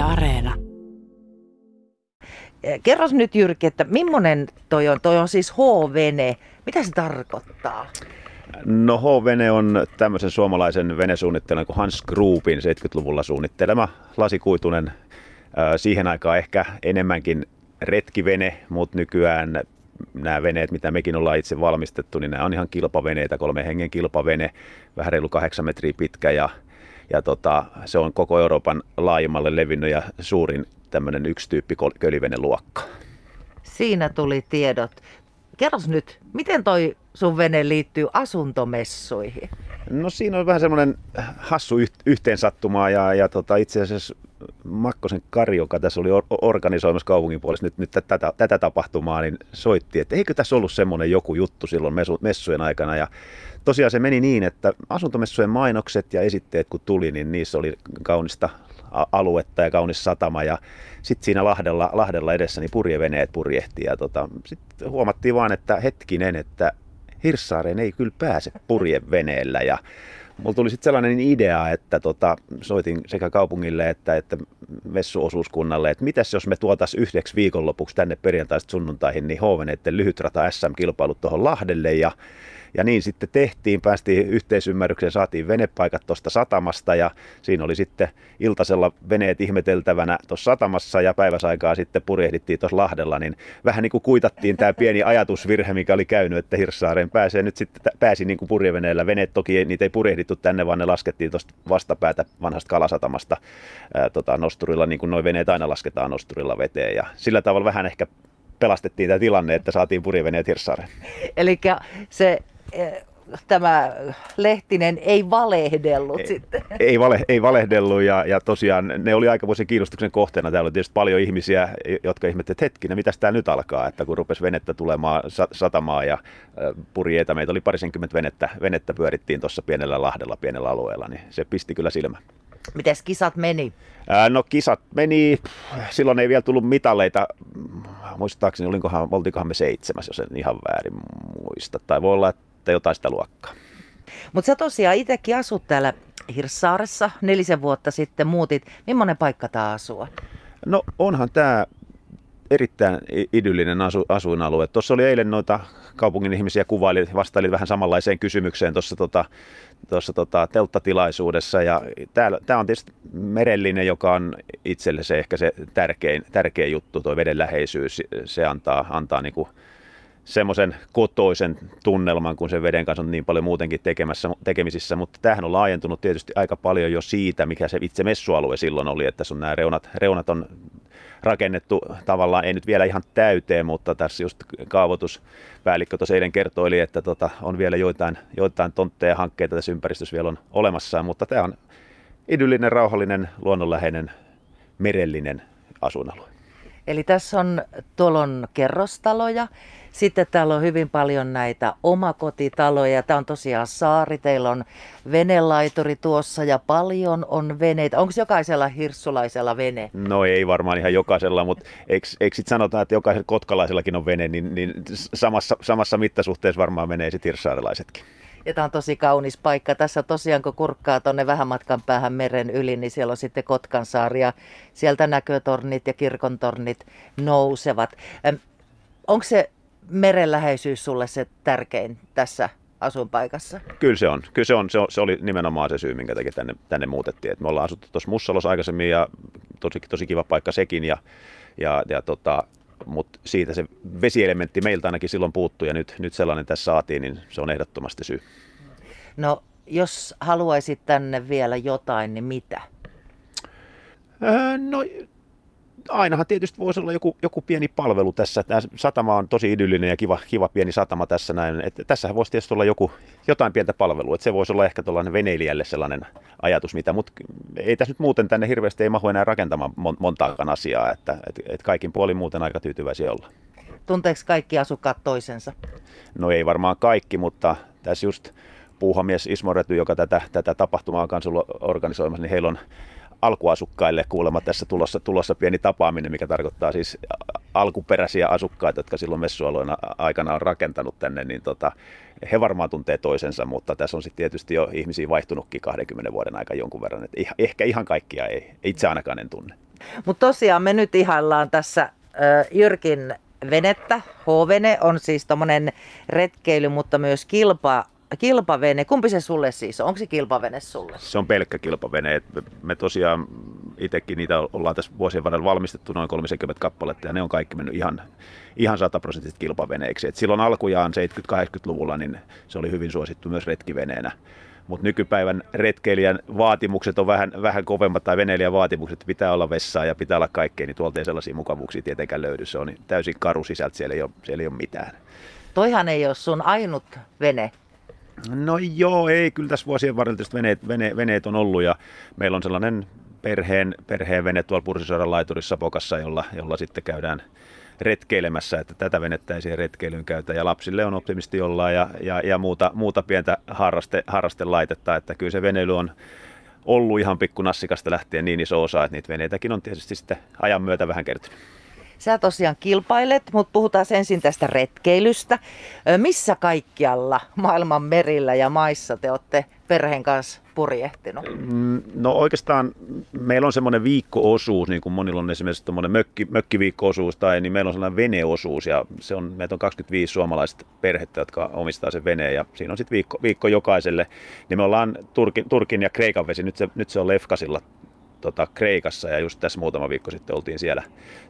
Yle Areena. Kerros nyt Jyrki, että millainen toi on? Toi on siis H-vene. Mitä se tarkoittaa? No H-vene on tämmöisen suomalaisen venesuunnittelijan kuin Hans Groupin 70-luvulla suunnittelema lasikuitunen. Siihen aikaan ehkä enemmänkin retkivene, mutta nykyään nämä veneet, mitä mekin ollaan itse valmistettu, niin nämä on ihan kilpaveneitä, kolme hengen kilpavene, vähän reilu kahdeksan metriä pitkä ja, ja tota, se on koko Euroopan laajimmalle levinnyt ja suurin tämmöinen yksi tyyppi köliveneluokka. Siinä tuli tiedot. Kerros nyt, miten toi sun vene liittyy asuntomessuihin? No siinä on vähän semmoinen hassu yhteensattuma ja, ja tota, itse asiassa Makkosen Kari, joka tässä oli organisoimassa kaupungin puolesta nyt, nyt tätä, tätä tapahtumaa, niin soitti, että eikö tässä ollut semmoinen joku juttu silloin messujen aikana. Ja tosiaan se meni niin, että asuntomessujen mainokset ja esitteet kun tuli, niin niissä oli kaunista aluetta ja kaunis satama ja sitten siinä Lahdella, Lahdella edessä niin purjeveneet purjehti ja tota, sitten huomattiin vaan, että hetkinen, että Hirssaareen ei kyllä pääse purjeveneellä ja mulla tuli sitten sellainen idea, että tota, soitin sekä kaupungille että, että messuosuuskunnalle, että mitäs jos me tuotaisiin yhdeksi viikonlopuksi tänne perjantaista sunnuntaihin niin Hoveneiden lyhytrata SM-kilpailut tuohon Lahdelle ja ja niin sitten tehtiin, päästiin yhteisymmärrykseen, saatiin venepaikat tuosta satamasta ja siinä oli sitten iltasella veneet ihmeteltävänä tuossa satamassa ja päiväsaikaa sitten purjehdittiin tuossa Lahdella, niin vähän niin kuin kuitattiin tämä pieni ajatusvirhe, mikä oli käynyt, että Hirsaareen pääsee nyt sitten, pääsi niin kuin purjeveneellä. Veneet toki, niitä ei purjehdittu tänne, vaan ne laskettiin tuosta vastapäätä vanhasta kalasatamasta ää, tota, nosturilla, niin kuin noin veneet aina lasketaan nosturilla veteen ja sillä tavalla vähän ehkä pelastettiin tämä tilanne, että saatiin purjeveneet Hirsaareen. Eli se tämä Lehtinen ei valehdellut ei, sitten. Ei, vale, ei valehdellut ja, ja tosiaan ne oli aikamoisen kiinnostuksen kohteena. Täällä oli tietysti paljon ihmisiä, jotka ihmettelivät, että hetkinen, mitä tämä nyt alkaa, että kun rupesi venettä tulemaan satamaan ja purjeita, meitä oli parisenkymmentä venettä, venettä pyörittiin tuossa pienellä lahdella, pienellä alueella, niin se pisti kyllä silmä. Miten kisat meni? no kisat meni, silloin ei vielä tullut mitaleita, muistaakseni olinkohan, oltikohan me seitsemäs, jos en ihan väärin muista. Tai voi olla, että sitten jotain sitä luokkaa. Mutta sä tosiaan itsekin asut täällä Hirssaaressa nelisen vuotta sitten muutit. Millainen paikka tämä asua? No onhan tämä erittäin idyllinen asu, asuinalue. Tuossa oli eilen noita kaupungin ihmisiä kuvaili, vastaili vähän samanlaiseen kysymykseen tuossa tota, tuossa tota, telttatilaisuudessa. Ja tämä on tietysti merellinen, joka on itselle se ehkä se tärkein, tärkein juttu, tuo veden läheisyys. Se antaa, antaa niinku semmoisen kotoisen tunnelman, kun sen veden kanssa on niin paljon muutenkin tekemässä, tekemisissä, mutta tämähän on laajentunut tietysti aika paljon jo siitä, mikä se itse messualue silloin oli, että sun nämä reunat, reunat on rakennettu tavallaan, ei nyt vielä ihan täyteen, mutta tässä just kaavoituspäällikkö tuossa eilen kertoili, että tota, on vielä joitain, joitain tontteja hankkeita tässä ympäristössä vielä on olemassa, mutta tämä on idyllinen, rauhallinen, luonnonläheinen, merellinen asuinalue. Eli tässä on, tuolla on kerrostaloja, sitten täällä on hyvin paljon näitä omakotitaloja. Tämä on tosiaan saari, teillä on venelaituri tuossa ja paljon on veneitä. Onko jokaisella hirssulaisella vene? No ei varmaan ihan jokaisella, mutta eikö, eikö sitten sanota, että jokaisella kotkalaisellakin on vene, niin, niin samassa, samassa mittasuhteessa varmaan menee sitten hirssaarelaisetkin. Ja tämä on tosi kaunis paikka. Tässä tosiaan, kun kurkkaa tuonne vähän matkan päähän meren yli, niin siellä on sitten Kotkansaari ja sieltä näkötornit ja kirkontornit nousevat. Onko se merenläheisyys sulle se tärkein tässä asuinpaikassa? Kyllä se on. Kyllä se, on. Se, on. se oli nimenomaan se syy, minkä takia tänne, tänne muutettiin. Et me ollaan asuttu tuossa Mussalossa aikaisemmin ja tosi, tosi kiva paikka sekin. Ja, ja, ja tota, mutta siitä se vesielementti meiltä ainakin silloin puuttui ja nyt, nyt sellainen tässä saatiin, niin se on ehdottomasti syy. No, jos haluaisit tänne vielä jotain, niin mitä? Öö, no ainahan tietysti voisi olla joku, joku pieni palvelu tässä. Tämä satama on tosi idyllinen ja kiva, kiva pieni satama tässä näin. Että tässähän voisi tietysti olla joku, jotain pientä palvelua. Että se voisi olla ehkä tuollainen veneilijälle sellainen ajatus, mitä, mutta ei tässä nyt muuten tänne hirveästi ei mahu enää rakentamaan montaakaan asiaa. Että, että, että kaikin puolin muuten aika tyytyväisiä olla. Tunteeko kaikki asukkaat toisensa? No ei varmaan kaikki, mutta tässä just puuhamies Ismo Rety, joka tätä, tätä tapahtumaa on kanssa organisoimassa, niin heillä on alkuasukkaille kuulemma tässä tulossa, tulossa pieni tapaaminen, mikä tarkoittaa siis alkuperäisiä asukkaita, jotka silloin messualueena aikana on rakentanut tänne, niin tota, he varmaan tuntee toisensa, mutta tässä on sitten tietysti jo ihmisiä vaihtunutkin 20 vuoden aika jonkun verran, että ehkä ihan kaikkia ei, itse ainakaan en tunne. Mutta tosiaan me nyt ihaillaan tässä äh, Jyrkin venettä. H-vene on siis tommonen retkeily, mutta myös kilpa, kilpavene. Kumpi se sulle siis on? Onko se kilpavene sulle? Se on pelkkä kilpavene. Me tosiaan itsekin niitä ollaan tässä vuosien varrella valmistettu noin 30 kappaletta ja ne on kaikki mennyt ihan, ihan sataprosenttisesti kilpaveneiksi. Et silloin alkujaan 70-80-luvulla niin se oli hyvin suosittu myös retkiveneenä mutta nykypäivän retkeilijän vaatimukset on vähän, vähän kovemmat, tai veneilijän vaatimukset, pitää olla vessaa ja pitää olla kaikkea, niin tuolta ei sellaisia mukavuuksia tietenkään löydy. Se on täysin karu sisältä, siellä ei ole, siellä ei ole mitään. Toihan ei ole sun ainut vene. No joo, ei. Kyllä tässä vuosien varrella veneet, vene, veneet on ollut ja meillä on sellainen perheen, perheen vene tuolla Pursisoiran laiturissa Pokassa, jolla, jolla sitten käydään retkeilemässä, että tätä venettä ei siihen retkeilyyn käytä. Ja lapsille on optimisti olla ja, ja, ja muuta, muuta pientä harraste, harrastelaitetta, että kyllä se veneily on ollut ihan pikku nassikasta lähtien niin iso osa, että niitä veneitäkin on tietysti sitten ajan myötä vähän kertynyt. Sä tosiaan kilpailet, mutta puhutaan ensin tästä retkeilystä. Missä kaikkialla maailman merillä ja maissa te olette perheen kanssa purjehtinut? Mm, no oikeastaan meillä on semmoinen viikko-osuus, niin kuin monilla on esimerkiksi semmoinen mökki, mökkiviikko-osuus, tai niin meillä on sellainen veneosuus, ja se on, meitä on 25 suomalaista perhettä, jotka omistaa sen veneen, ja siinä on sitten viikko, viikko jokaiselle. Niin me ollaan Turkin, Turkin ja Kreikan vesi, nyt se, nyt se on Lefkasilla tota, Kreikassa, ja just tässä muutama viikko sitten oltiin siellä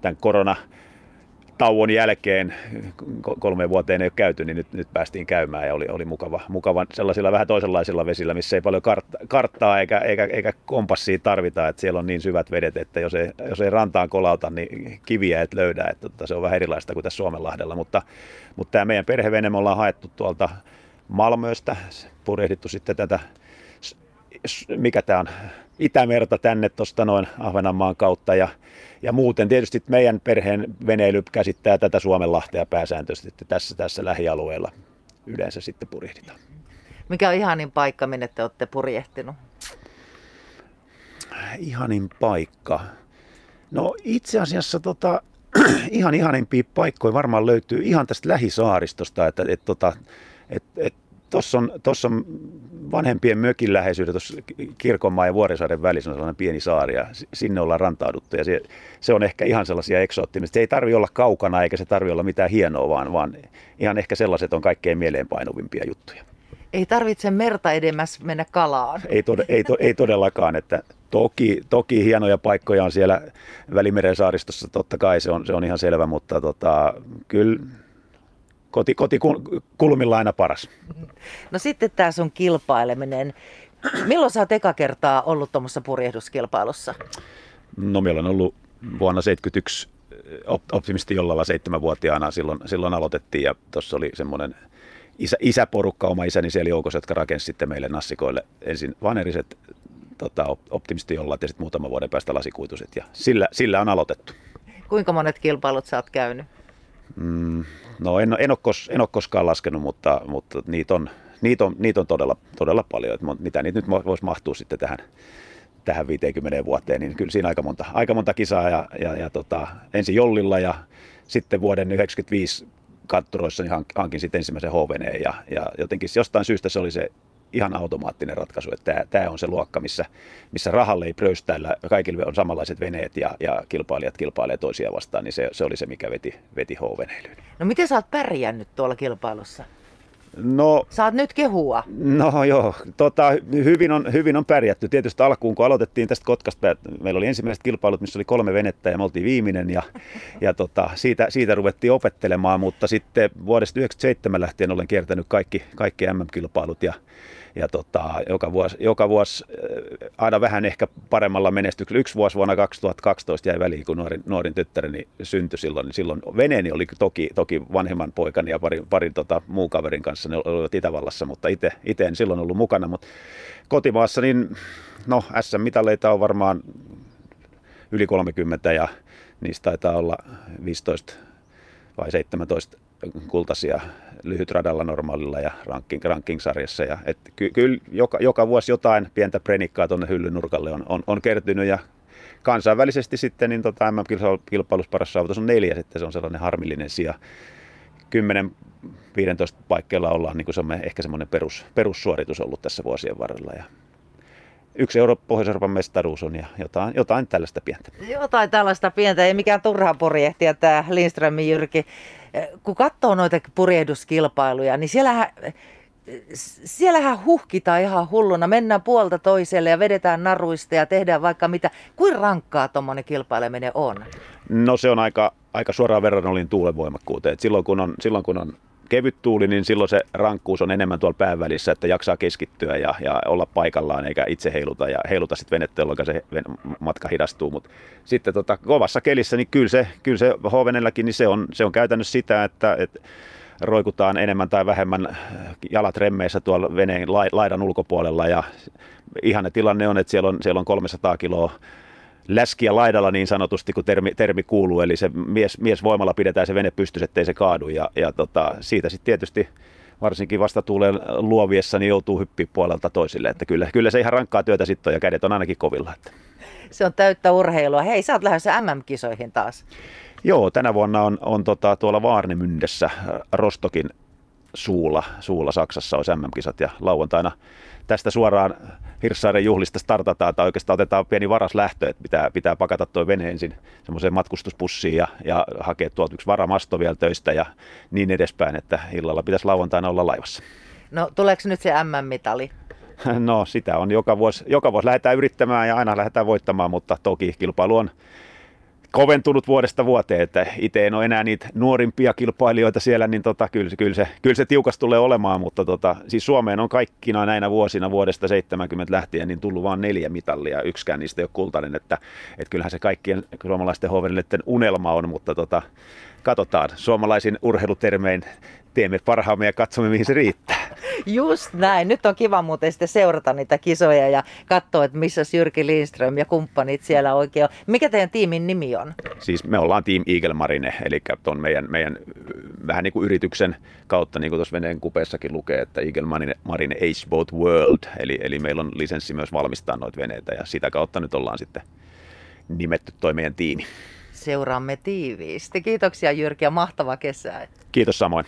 tämän korona tauon jälkeen, kolme vuoteen ei ole käyty, niin nyt, nyt päästiin käymään ja oli, oli mukava, mukava sellaisilla vähän toisenlaisilla vesillä, missä ei paljon kartta, karttaa eikä, eikä, eikä kompassia tarvita, että siellä on niin syvät vedet, että jos ei, jos ei rantaan kolauta, niin kiviä et löydä, että, että se on vähän erilaista kuin tässä Suomenlahdella, mutta, mutta tämä meidän perhevene me ollaan haettu tuolta Malmöstä, purjehdittu sitten tätä, mikä tämä on, Itämerta tänne tuosta noin Ahvenanmaan kautta ja, ja muuten tietysti meidän perheen veneily käsittää tätä Suomenlahtea pääsääntöisesti, että tässä, tässä lähialueella yleensä sitten purjehditaan. Mikä on ihanin paikka, minne te olette purjehtinut? Ihanin paikka? No itse asiassa tota, ihan ihanimpia paikkoja varmaan löytyy ihan tästä lähisaaristosta, että et, tota, et, et, Tuossa on, tossa on vanhempien mökin läheisyyden, tuossa Kirkonmaa ja Vuorisaaren välissä on sellainen pieni saari ja sinne ollaan rantauduttu ja se, se on ehkä ihan sellaisia eksoottimisia. Se ei tarvi olla kaukana eikä se tarvi olla mitään hienoa, vaan, vaan ihan ehkä sellaiset on kaikkein mieleenpainuvimpia juttuja. Ei tarvitse merta edemmäs mennä kalaan. Ei, tod, ei, to, ei todellakaan, että toki, toki hienoja paikkoja on siellä Välimeren saaristossa, totta kai se on, se on ihan selvä, mutta tota, kyllä koti, koti kulmilla aina paras. No sitten tämä sun kilpaileminen. Milloin sä oot eka kertaa ollut tuommoisessa purjehduskilpailussa? No meillä on ollut vuonna 1971 optimisti jollalla seitsemänvuotiaana silloin, silloin aloitettiin ja tuossa oli semmoinen isä, isäporukka, oma isäni siellä joukossa, jotka rakensi sitten meille nassikoille ensin vaneriset tota, optimisti jollat ja sitten muutaman vuoden päästä lasikuituset ja sillä, sillä on aloitettu. Kuinka monet kilpailut sä oot käynyt? Mm, no en, en, ole kos, en ole koskaan laskenut, mutta, mutta niitä on, niitä on, niitä on todella, todella paljon. Että mitä niitä nyt voisi mahtua sitten tähän, tähän 50 vuoteen, niin kyllä siinä aika monta, aika monta kisaa ja, ja, ja tota, ensin Jollilla ja sitten vuoden 1995 katturoissa niin hankin sitten ensimmäisen HVN ja, ja jotenkin jostain syystä se oli se ihan automaattinen ratkaisu, että tämä, tämä on se luokka, missä, missä rahalle ei pröystäillä, kaikille on samanlaiset veneet ja, ja kilpailijat kilpailee toisia vastaan, niin se, se oli se, mikä veti, veti H-veneilyyn. No miten sä oot pärjännyt tuolla kilpailussa? No, Saat nyt kehua. No joo, tota, hyvin, on, hyvin on pärjätty. Tietysti alkuun, kun aloitettiin tästä Kotkasta, meillä oli ensimmäiset kilpailut, missä oli kolme venettä ja me oltiin viimeinen ja, ja tota, siitä, siitä ruvettiin opettelemaan, mutta sitten vuodesta 1997 lähtien olen kiertänyt kaikki, kaikki MM-kilpailut ja, ja tota, joka, vuosi, joka vuosi äh, aina vähän ehkä paremmalla menestyksellä. Yksi vuosi vuonna 2012 jäi väliin, kun nuorin, nuorin tyttäreni syntyi silloin. Niin silloin veneeni oli toki, toki vanhemman poikani ja parin, parin tota, muun kaverin kanssa. Ne olivat Itävallassa, mutta itse, en silloin ollut mukana. Mutta kotimaassa niin, no SM-mitaleita on varmaan yli 30 ja niistä taitaa olla 15 vai 17 kultaisia lyhytradalla normaalilla ja ranking, ranking-sarjassa. Ja et ky, kyllä joka, joka, vuosi jotain pientä prenikkaa tuonne hyllynurkalle on, on, on kertynyt ja kansainvälisesti sitten niin tota MM-kilpailussa paras saavutus on neljä, sitten se on sellainen harmillinen sija. 10-15 paikkeilla ollaan, niin kuin se on ehkä semmoinen perus, perussuoritus ollut tässä vuosien varrella. Ja yksi euro Pohjois-Euroopan mestaruus on ja jotain, jotain tällaista pientä. Jotain tällaista pientä, ei mikään turha purjehtia tämä Lindströmin Jyrki. Kun katsoo noita purjehduskilpailuja, niin siellähän, siellähän huhkitaan ihan hulluna. Mennään puolta toiselle ja vedetään naruista ja tehdään vaikka mitä. Kuin rankkaa tuommoinen kilpaileminen on? No se on aika, aika suoraan verran olin tuulenvoimakkuuteen. silloin kun on, silloin kun on kevyt tuuli, niin silloin se rankkuus on enemmän tuolla pään välissä, että jaksaa keskittyä ja, ja olla paikallaan eikä itse heiluta ja heiluta sitten venettä, jolloin se matka hidastuu. Mutta sitten tota, kovassa kelissä, niin kyllä se, kyllä se h niin se on, se on käytännössä sitä, että, että roikutaan enemmän tai vähemmän jalat remmeissä tuolla veneen laidan ulkopuolella ja ihanne tilanne on, että siellä on, siellä on 300 kiloa läskiä laidalla niin sanotusti, kun termi, termi kuuluu, eli se mies, mies voimalla pidetään se vene pystyssä, ettei se kaadu, ja, ja tota, siitä sitten tietysti varsinkin vastatuuleen luoviessa, niin joutuu hyppiä puolelta toisille, että kyllä, kyllä se ihan rankkaa työtä sitten on, ja kädet on ainakin kovilla. Että. Se on täyttä urheilua. Hei, sä oot lähdössä MM-kisoihin taas. Joo, tänä vuonna on, on tota, tuolla Vaarnemyndessä Rostokin suulla, suulla Saksassa olisi MM-kisat ja lauantaina tästä suoraan Hirssaaren juhlista startataan tai oikeastaan otetaan pieni varaslähtö, että pitää, pitää pakata tuo vene ensin semmoiseen matkustuspussiin ja, ja hakea tuolta yksi varamasto vielä töistä ja niin edespäin, että illalla pitäisi lauantaina olla laivassa. No tuleeko nyt se MM-mitali? No sitä on joka vuosi, joka vuosi lähdetään yrittämään ja aina lähdetään voittamaan, mutta toki kilpailu on koventunut vuodesta vuoteen, että itse en ole enää niitä nuorimpia kilpailijoita siellä, niin tota, kyllä, kyllä, se, kyllä se tiukas tulee olemaan, mutta tota, siis Suomeen on kaikkina näinä vuosina vuodesta 70 lähtien niin tullut vain neljä mitallia, yksikään niistä ei ole kultainen, että, että kyllähän se kaikkien suomalaisten hoverilleiden unelma on, mutta tota, katsotaan. Suomalaisin urheilutermein teemme parhaamme ja katsomme, mihin se riittää. Just näin. Nyt on kiva muuten sitten seurata niitä kisoja ja katsoa, että missä Jyrki Lindström ja kumppanit siellä oikein on. Mikä teidän tiimin nimi on? Siis me ollaan Team Eagle Marine, eli tuon meidän, meidän vähän niin kuin yrityksen kautta, niin kuin tuossa veneen kupeessakin lukee, että Eagle Marine, Marine Ace Boat World, eli, eli meillä on lisenssi myös valmistaa noita veneitä ja sitä kautta nyt ollaan sitten nimetty toi meidän tiimi. Seuraamme tiiviisti. Kiitoksia Jyrki ja mahtava kesää. Kiitos samoin.